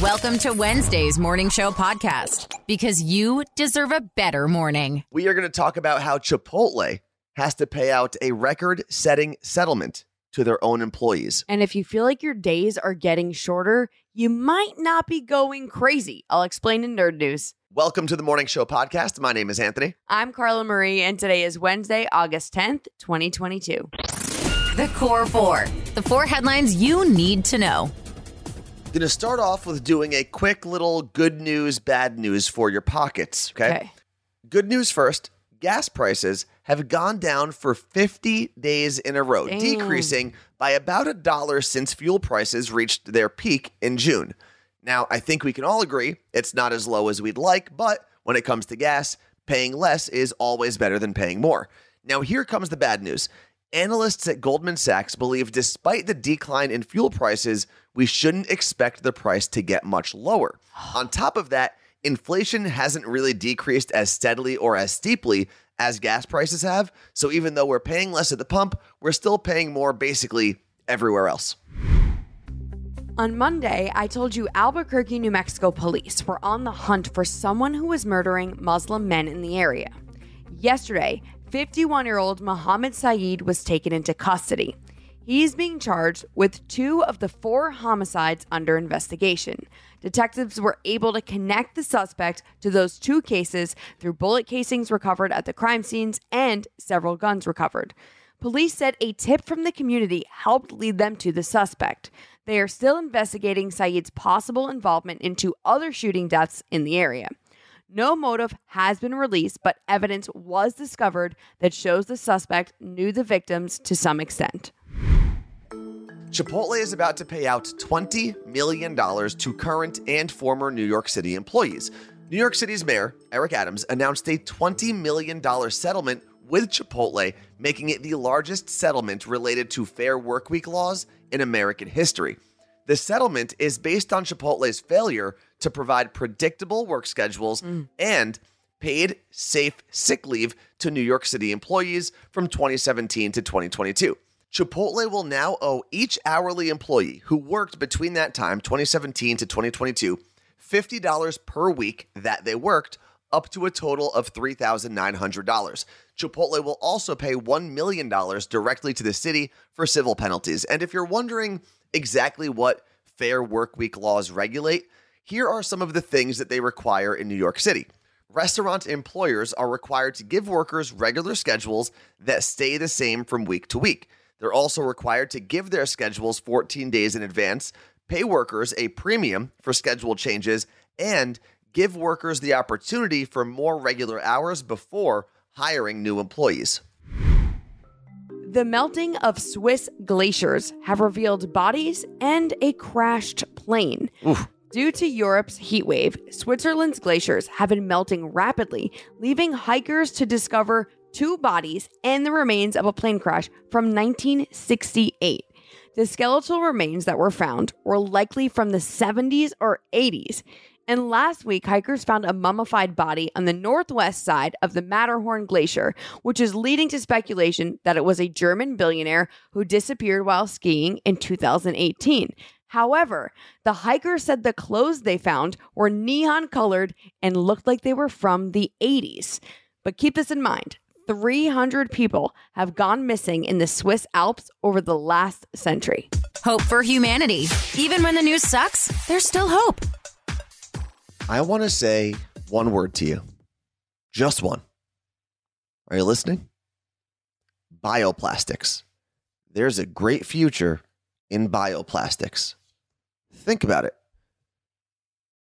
Welcome to Wednesday's Morning Show podcast because you deserve a better morning. We are going to talk about how Chipotle has to pay out a record setting settlement to their own employees. And if you feel like your days are getting shorter, you might not be going crazy. I'll explain in Nerd News. Welcome to the Morning Show podcast. My name is Anthony. I'm Carla Marie, and today is Wednesday, August 10th, 2022. The Core Four, the four headlines you need to know. Going to start off with doing a quick little good news, bad news for your pockets. Okay. Okay. Good news first gas prices have gone down for 50 days in a row, Damn. decreasing by about a dollar since fuel prices reached their peak in June. Now, I think we can all agree it's not as low as we'd like, but when it comes to gas, paying less is always better than paying more. Now, here comes the bad news. Analysts at Goldman Sachs believe despite the decline in fuel prices, we shouldn't expect the price to get much lower. On top of that, inflation hasn't really decreased as steadily or as steeply as gas prices have. So even though we're paying less at the pump, we're still paying more basically everywhere else. On Monday, I told you Albuquerque, New Mexico police were on the hunt for someone who was murdering Muslim men in the area. Yesterday, 51 year old Mohammed Saeed was taken into custody. He's being charged with two of the four homicides under investigation. Detectives were able to connect the suspect to those two cases through bullet casings recovered at the crime scenes and several guns recovered. Police said a tip from the community helped lead them to the suspect. They are still investigating Saeed's possible involvement into other shooting deaths in the area. No motive has been released, but evidence was discovered that shows the suspect knew the victims to some extent. Chipotle is about to pay out $20 million to current and former New York City employees. New York City's mayor, Eric Adams, announced a $20 million settlement with Chipotle, making it the largest settlement related to fair workweek laws in American history. The settlement is based on Chipotle's failure to provide predictable work schedules mm. and paid safe sick leave to New York City employees from 2017 to 2022. Chipotle will now owe each hourly employee who worked between that time, 2017 to 2022, $50 per week that they worked, up to a total of $3,900. Chipotle will also pay $1 million directly to the city for civil penalties. And if you're wondering exactly what fair work week laws regulate, here are some of the things that they require in New York City. Restaurant employers are required to give workers regular schedules that stay the same from week to week. They're also required to give their schedules 14 days in advance, pay workers a premium for schedule changes, and give workers the opportunity for more regular hours before hiring new employees. The melting of Swiss glaciers have revealed bodies and a crashed plane. Due to Europe's heat wave, Switzerland's glaciers have been melting rapidly, leaving hikers to discover two bodies and the remains of a plane crash from 1968. The skeletal remains that were found were likely from the 70s or 80s. And last week, hikers found a mummified body on the northwest side of the Matterhorn Glacier, which is leading to speculation that it was a German billionaire who disappeared while skiing in 2018. However, the hikers said the clothes they found were neon colored and looked like they were from the 80s. But keep this in mind 300 people have gone missing in the Swiss Alps over the last century. Hope for humanity. Even when the news sucks, there's still hope. I want to say one word to you. Just one. Are you listening? Bioplastics. There's a great future in bioplastics. Think about it.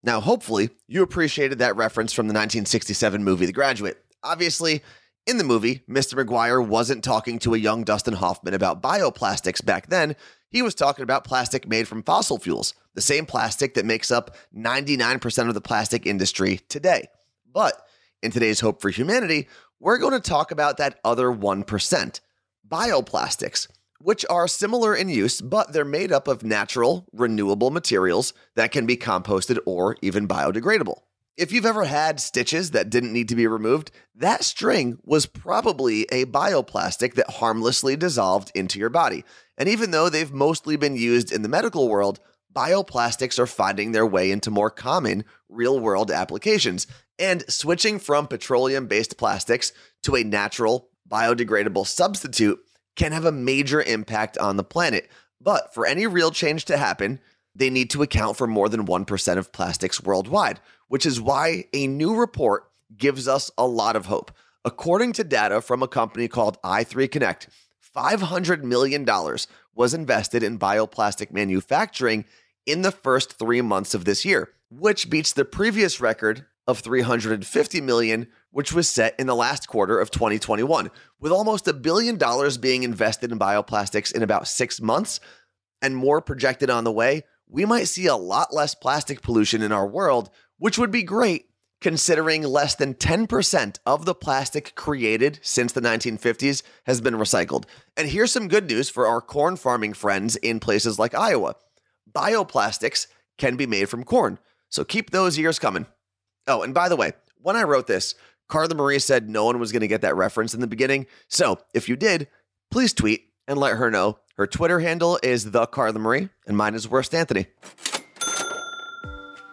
Now, hopefully, you appreciated that reference from the 1967 movie The Graduate. Obviously, in the movie, Mr. McGuire wasn't talking to a young Dustin Hoffman about bioplastics back then. He was talking about plastic made from fossil fuels, the same plastic that makes up 99% of the plastic industry today. But in today's Hope for Humanity, we're going to talk about that other 1%, bioplastics, which are similar in use, but they're made up of natural, renewable materials that can be composted or even biodegradable. If you've ever had stitches that didn't need to be removed, that string was probably a bioplastic that harmlessly dissolved into your body. And even though they've mostly been used in the medical world, bioplastics are finding their way into more common real world applications. And switching from petroleum based plastics to a natural, biodegradable substitute can have a major impact on the planet. But for any real change to happen, they need to account for more than 1% of plastics worldwide, which is why a new report gives us a lot of hope. According to data from a company called i3 Connect, $500 million was invested in bioplastic manufacturing in the first three months of this year, which beats the previous record of 350 million, which was set in the last quarter of 2021. With almost a billion dollars being invested in bioplastics in about six months and more projected on the way, we might see a lot less plastic pollution in our world, which would be great considering less than 10% of the plastic created since the 1950s has been recycled. And here's some good news for our corn farming friends in places like Iowa bioplastics can be made from corn. So keep those years coming. Oh, and by the way, when I wrote this, Carla Marie said no one was going to get that reference in the beginning. So if you did, please tweet and let her know. Her Twitter handle is the Carla Marie, and mine is Worst Anthony.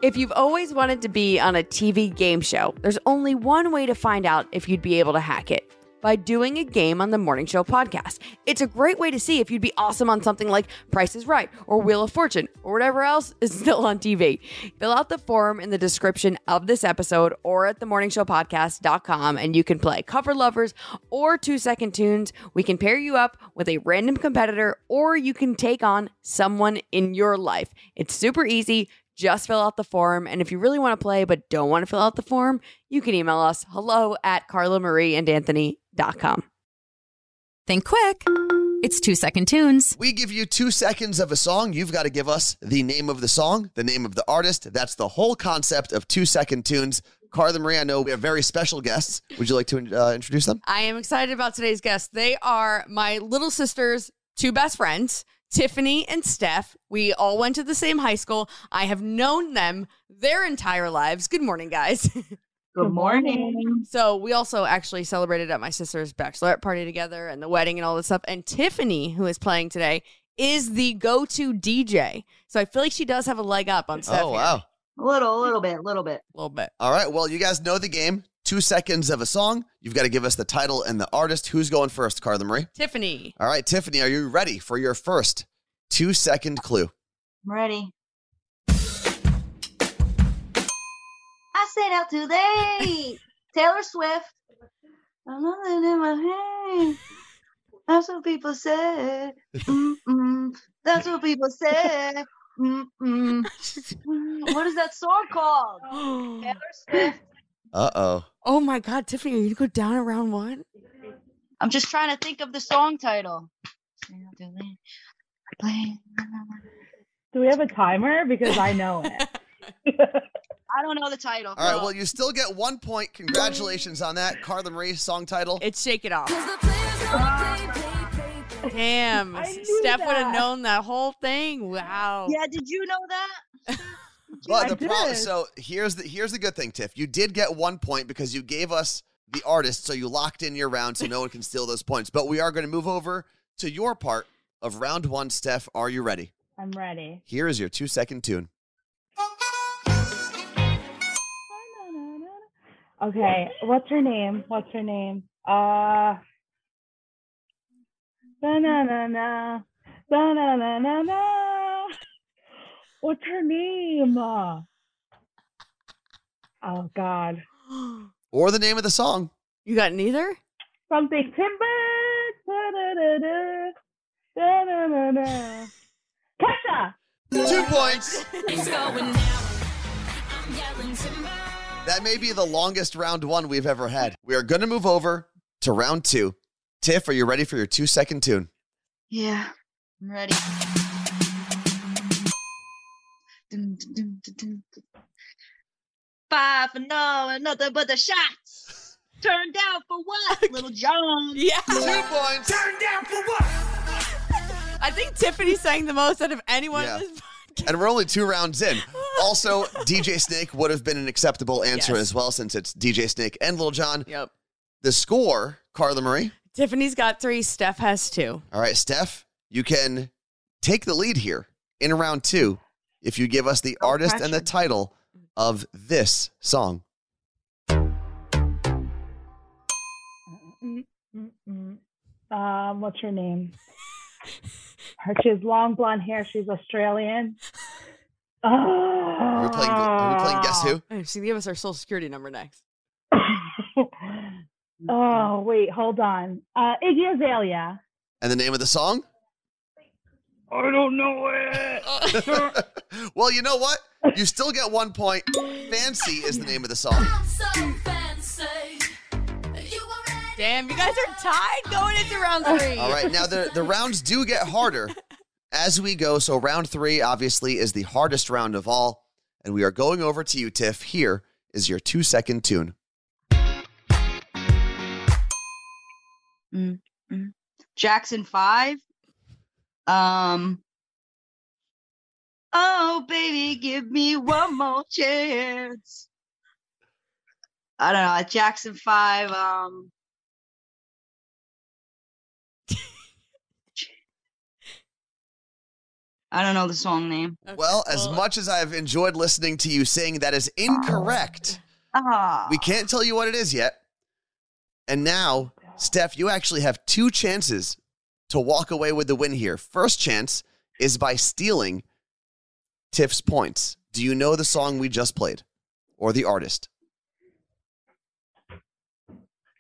If you've always wanted to be on a TV game show, there's only one way to find out if you'd be able to hack it by doing a game on the Morning Show podcast. It's a great way to see if you'd be awesome on something like Price is Right or Wheel of Fortune or whatever else is still on TV. Fill out the form in the description of this episode or at themorningshowpodcast.com and you can play cover lovers or two second tunes. We can pair you up with a random competitor or you can take on someone in your life. It's super easy just fill out the form. And if you really want to play but don't want to fill out the form, you can email us hello at carlamarieandanthony.com. Think quick. It's two second tunes. We give you two seconds of a song. You've got to give us the name of the song, the name of the artist. That's the whole concept of two second tunes. Carla Marie, I know we have very special guests. Would you like to uh, introduce them? I am excited about today's guests. They are my little sister's two best friends. Tiffany and Steph. We all went to the same high school. I have known them their entire lives. Good morning, guys. Good morning. So we also actually celebrated at my sister's bachelorette party together and the wedding and all this stuff. And Tiffany, who is playing today, is the go-to DJ. So I feel like she does have a leg up on Steph. Oh, wow. A little, a little bit, a little bit. A little bit. All right. Well, you guys know the game. Two seconds of a song. You've got to give us the title and the artist. Who's going first, Carla Marie? Tiffany. All right, Tiffany, are you ready for your first two second clue? I'm ready. I stayed out too late. Taylor Swift. I'm nothing in my hand. That's what people say. Mm-mm. That's what people say. Mm-mm. What is that song called? Taylor Swift. Uh oh. Oh my God, Tiffany, are you gonna go down around one? I'm just trying to think of the song title. Do we have a timer? Because I know it. I don't know the title. All right. Well, you still get one point. Congratulations on that. Carla Marie song title. It's Shake It Off. Damn. Steph would have known that whole thing. Wow. Yeah, did you know that? But I the problem, so here's the here's the good thing, Tiff. You did get one point because you gave us the artist, so you locked in your round, so no one can steal those points. But we are going to move over to your part of round one. Steph, are you ready? I'm ready. Here is your two second tune. Okay, what's her name? What's her name? Uh. Na na na na. Na na na na na. What's her name? Oh God. Or the name of the song. You got neither? Something timber. Da da da da. Da da da da. Kesha. Two points. That may be the longest round one we've ever had. We are going to move over to round two. Tiff, are you ready for your two second tune? Yeah, I'm ready. Five for no and nothing but the shots. Turned down for what? Little John. Yeah. Two points. Turned down for what? I think Tiffany sang the most out of anyone Yeah. in this podcast. And we're only two rounds in. Also, DJ Snake would have been an acceptable answer Yes. as well since it's DJ Snake and Lil Jon. Yep. The score, Carla Marie. Tiffany's got three. Steph has two. All right, Steph, you can take the lead here in round two. If you give us the No artist and the title of this song. Um, what's her name? Her, she has long blonde hair. She's Australian. Oh. Are we playing, are we playing Guess Who? Oh, She's gonna give us our social security number next. oh wait, hold on. Uh, Iggy Azalea. And the name of the song? I don't know it. well, you know what? You still get one point. Fancy is the name of the song. Damn, you guys are tied going into round three. All right, now the, the rounds do get harder as we go. So, round three, obviously, is the hardest round of all. And we are going over to you, Tiff. Here is your two second tune. Jackson Five. Um. Oh, baby, give me one more chance. I don't know. Jackson Five. Um. I don't know the song name. Okay, Well, as much as I've enjoyed listening to you saying that is incorrect, Ah, we can't tell you what it is yet. And now, Steph, you actually have two chances to walk away with the win here. First chance is by stealing Tiff's points. Do you know the song we just played or the artist?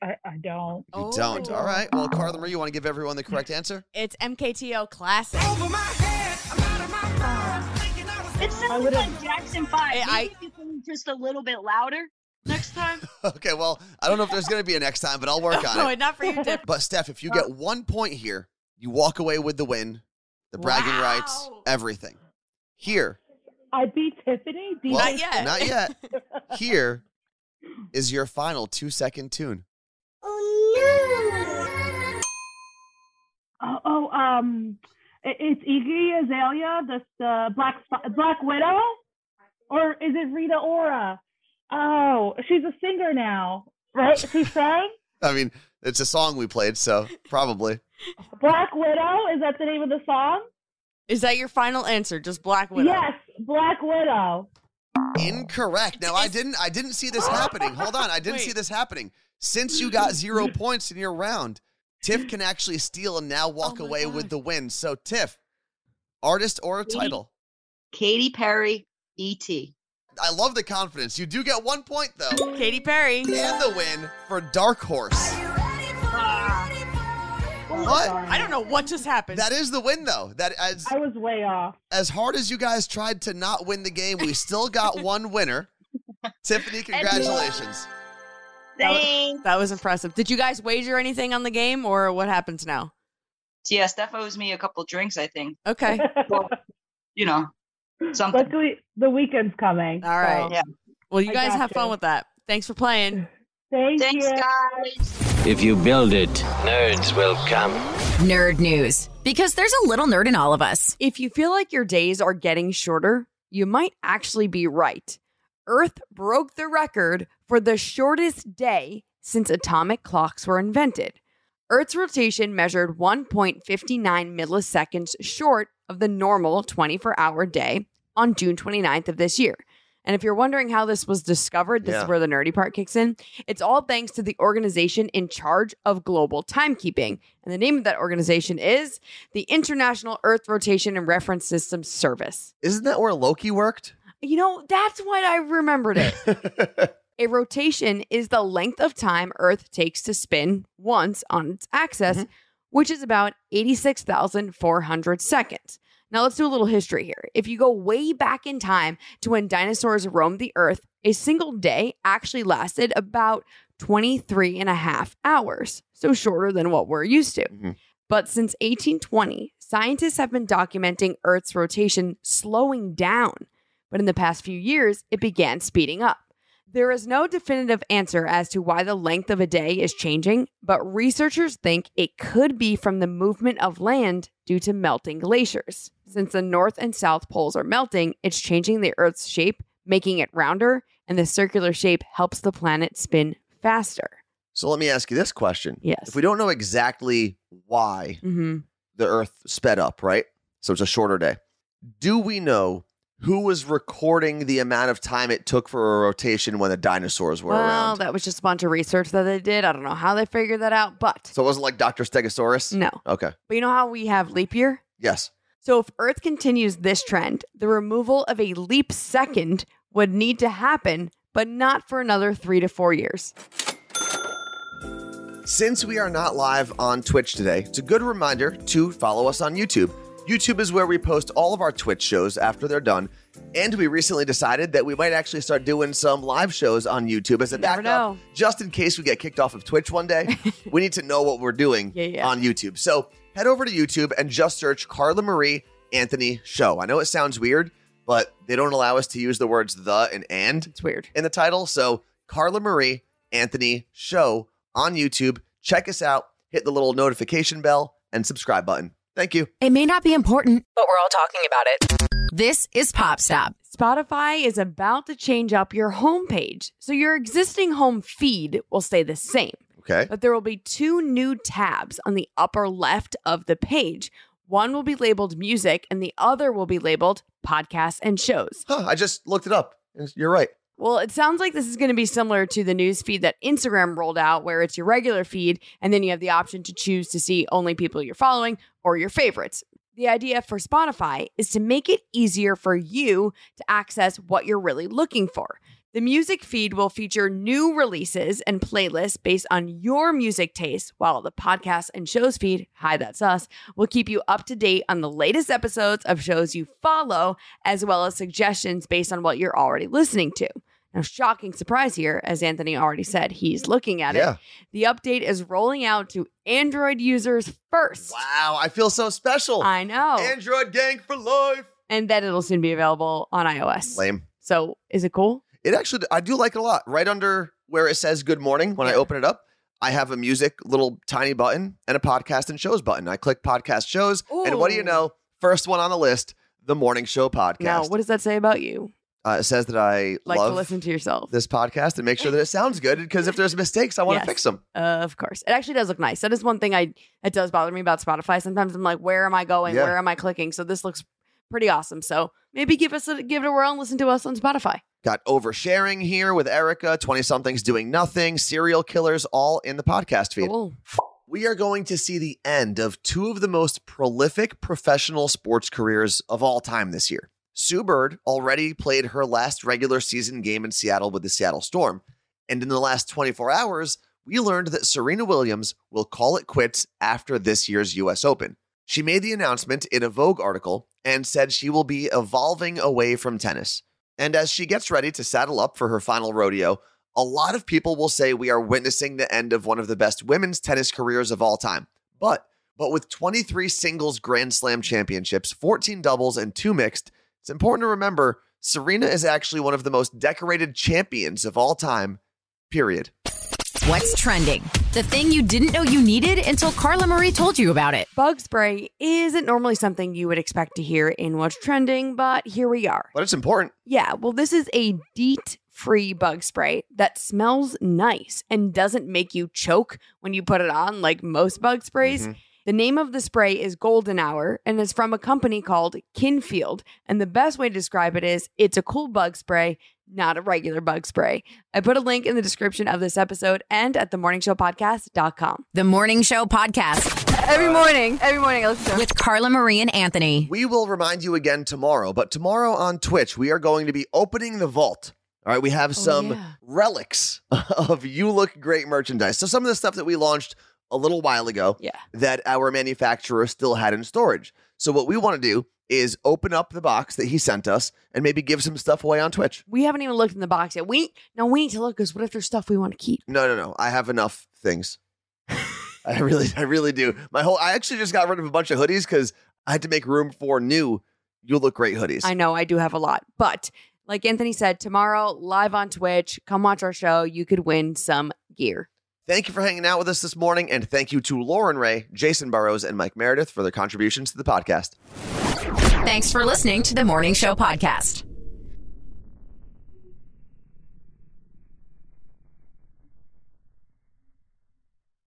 I, I don't. You don't. Oh. All right. Well, oh. Carla Marie, you want to give everyone the correct answer? It's MKTO Classic. it sounds would've- like Jackson Five. I- Maybe I- if you can just a little bit louder next time. Okay. Well, I don't know if there's going to be a next time, but I'll work on Oh, it. not for you, Tiff. But Steph, if you get one point here, you walk away with the win, the bragging rights, Wow. everything. Here, I beat Tiffany. DJ well, Not yet. Not yet. Here is your final two second tune. Oh, no! oh, um, it, it's Iggy Azalea, the the Black Black Widow, or is it Rita Ora? Oh, she's a singer now, right? She sang I mean, it's a song we played, so probably. Black Widow. Is that the name of the song? Is that your final answer? Just Black Widow? Yes, Black Widow. Incorrect. Now I didn't I didn't see this happening. Hold on. I didn't see this happening. Since you got zero points in your round, Tiff can actually steal and now walk Oh my away with the win. So Tiff, artist or a title? Katy Perry, E E.T. I love the confidence. You do get one point though. Katy Perry. And the win for Dark Horse. What? I don't know what just happened. That is the win though. That as I was way off. as hard as you guys tried to not win the game, we still got one winner. Tiffany, congratulations. Thanks. that was impressive. Did you guys wager anything on the game or what happens now? Yeah, Steph owes me a couple drinks, I think. Okay. Well, you know, something. Luckily, the weekend's coming. All right. Yeah. Well, you I guys got have fun with that. Thanks for playing. Thank Thanks, you. guys. If you build it, nerds will come. Nerd news. Because there's a little nerd in all of us. If you feel like your days are getting shorter, you might actually be right. Earth broke the record for the shortest day since atomic clocks were invented. Earth's rotation measured 1.59 milliseconds short of the normal 24 hour day on June 29th of this year. And if you're wondering how this was discovered, this Yeah. is where the nerdy part kicks in. It's all thanks to the organization in charge of global timekeeping. And the name of that organization is the International Earth Rotation and Reference System Service. Isn't that where Loki worked? You know, that's what I remembered it. A rotation is the length of time Earth takes to spin once on its axis, mm-hmm. which is about 86,400 seconds. Now, let's do a little history here. If you go way back in time to when dinosaurs roamed the Earth, a single day actually lasted about 23 and a half hours, so shorter than what we're used to. Mhm. But since 1820, scientists have been documenting Earth's rotation slowing down. But in the past few years, it began speeding up. There is no definitive answer as to why the length of a day is changing, but researchers think it could be from the movement of land due to melting glaciers. Since the North and South poles are melting, it's changing the Earth's shape, making it rounder, and the circular shape helps the planet spin faster. so let me ask you this question. Yes. If we don't know exactly why hmm the Earth sped up, right? So it's a shorter day. Do we know who was recording the amount of time it took for a rotation when the dinosaurs were well, around. Well, that was just a bunch of research that they did. I don't know how they figured that out, but so it wasn't like Dr. Stegosaurus? no. Okay. But you know how we have leap year? Yes. So if Earth continues this trend, the removal of a leap second would need to happen, but not for another three to four years. Since we are not live on Twitch today, it's a good reminder to follow us on YouTube. YouTube is where we post all of our Twitch shows after they're done. And we recently decided that we might actually start doing some live shows on YouTube as a never backup, know. just in case we get kicked off of Twitch one day. we need to know what we're doing Yeah, yeah. on YouTube. So head over to YouTube and just search Carla Marie Anthony Show. I know it sounds weird, but they don't allow us to use the words the and and It's weird. in the title. So Carla Marie Anthony Show on YouTube. Check us out. Hit the little notification bell and subscribe button. Thank you. It may not be important, but we're all talking about it. This is Pop Stop. Spotify is about to change up your homepage. So your existing home feed will stay the same, Okay. but there will be two new tabs on the upper left of the page. One will be labeled music and the other will be labeled podcasts and shows. Huh, I just looked it up. You're right. Well, it sounds like this is going to be similar to the news feed that Instagram rolled out, where it's your regular feed, and then you have the option to choose to see only people you're following or your favorites. The idea for Spotify is to make it easier for you to access what you're really looking for. The music feed will feature new releases and playlists based on your music taste, while the podcast and shows feed, hi, that's us, will keep you up to date on the latest episodes of shows you follow, as well as suggestions based on what you're already listening to. Now, shocking surprise here, as Anthony already said, he's looking at Yeah. it. The update is rolling out to Android users first. Wow, I feel so special. I know. Android gang for life. and then it'll soon be available on iOS. Lame. So, is it cool? It actually, I do like it a lot. Right under where it says good morning, when I open it up, I have a music little tiny button and a podcast and shows button. I click podcast shows. And what do you know? First one on the list, the morning show podcast. Now, what does that say about you? uh, it says that I Like love to listen to yourself. this podcast and make sure that it sounds good because if there's mistakes, I want to Yes. fix them. Uh, of course. It actually does look nice. That is one thing I it does bother me about Spotify. Sometimes I'm like, where am I going? Yeah. Where am I clicking? So this looks pretty awesome. So maybe give us a give it a whirl and listen to us on Spotify. Got oversharing here with Erica, 20 somethings doing nothing, serial killers, all in the podcast feed. Cool. We are going to see the end of two of the most prolific professional sports careers of all time this year. Sue Bird already played her last regular season game in Seattle with the Seattle Storm. And in the last 24 hours, we learned that Serena Williams will call it quits after this year's US Open. She made the announcement in a Vogue article and said she will be evolving away from tennis. And as she gets ready to saddle up for her final rodeo, a lot of people will say we are witnessing the end of one of the best women's tennis careers of all time. But but with 23 singles Grand Slam championships, 14 doubles and 2 mixed, it's important to remember Serena is actually one of the most decorated champions of all time. Period. What's trending? The thing you didn't know you needed until Carla Marie told you about it. Bug spray isn't normally something you would expect to hear in what's trending, but here we are. But it's important. Yeah, well, this is a DEET free bug spray that smells nice and doesn't make you choke when you put it on, like most bug sprays. Mhm. The name of the spray is Golden Hour and is from a company called Kinfield. And the best way to describe it is it's a cool bug spray, not a regular bug spray. I put a link in the description of this episode and at themorningshowpodcast.com. The Morning Show Podcast Every morning, every morning I listen to with Carla Marie and Anthony. We will remind you again tomorrow, but tomorrow on Twitch, we are going to be opening the vault. All right, we have oh, some yeah. relics of You Look Great merchandise. So, some of the stuff that we launched a little while ago Yeah. that our manufacturer still had in storage. So, what we want to do is open up the box that he sent us and maybe give some stuff away on Twitch. We haven't even looked in the box yet. We no, we need to look because what if there's stuff we want to keep? No, no, no. I have enough things. I really, I really do. My whole, I actually just got rid of a bunch of hoodies because I had to make room for new You Look Great hoodies. I know I do have a lot, but like Anthony said, tomorrow live on Twitch, come watch our show. You could win some gear. Thank you for hanging out with us this morning, and thank you to Lauren Ray, Jason Burrows, and Mike Meredith for their contributions to the podcast. Thanks for listening to the Morning Show Podcast.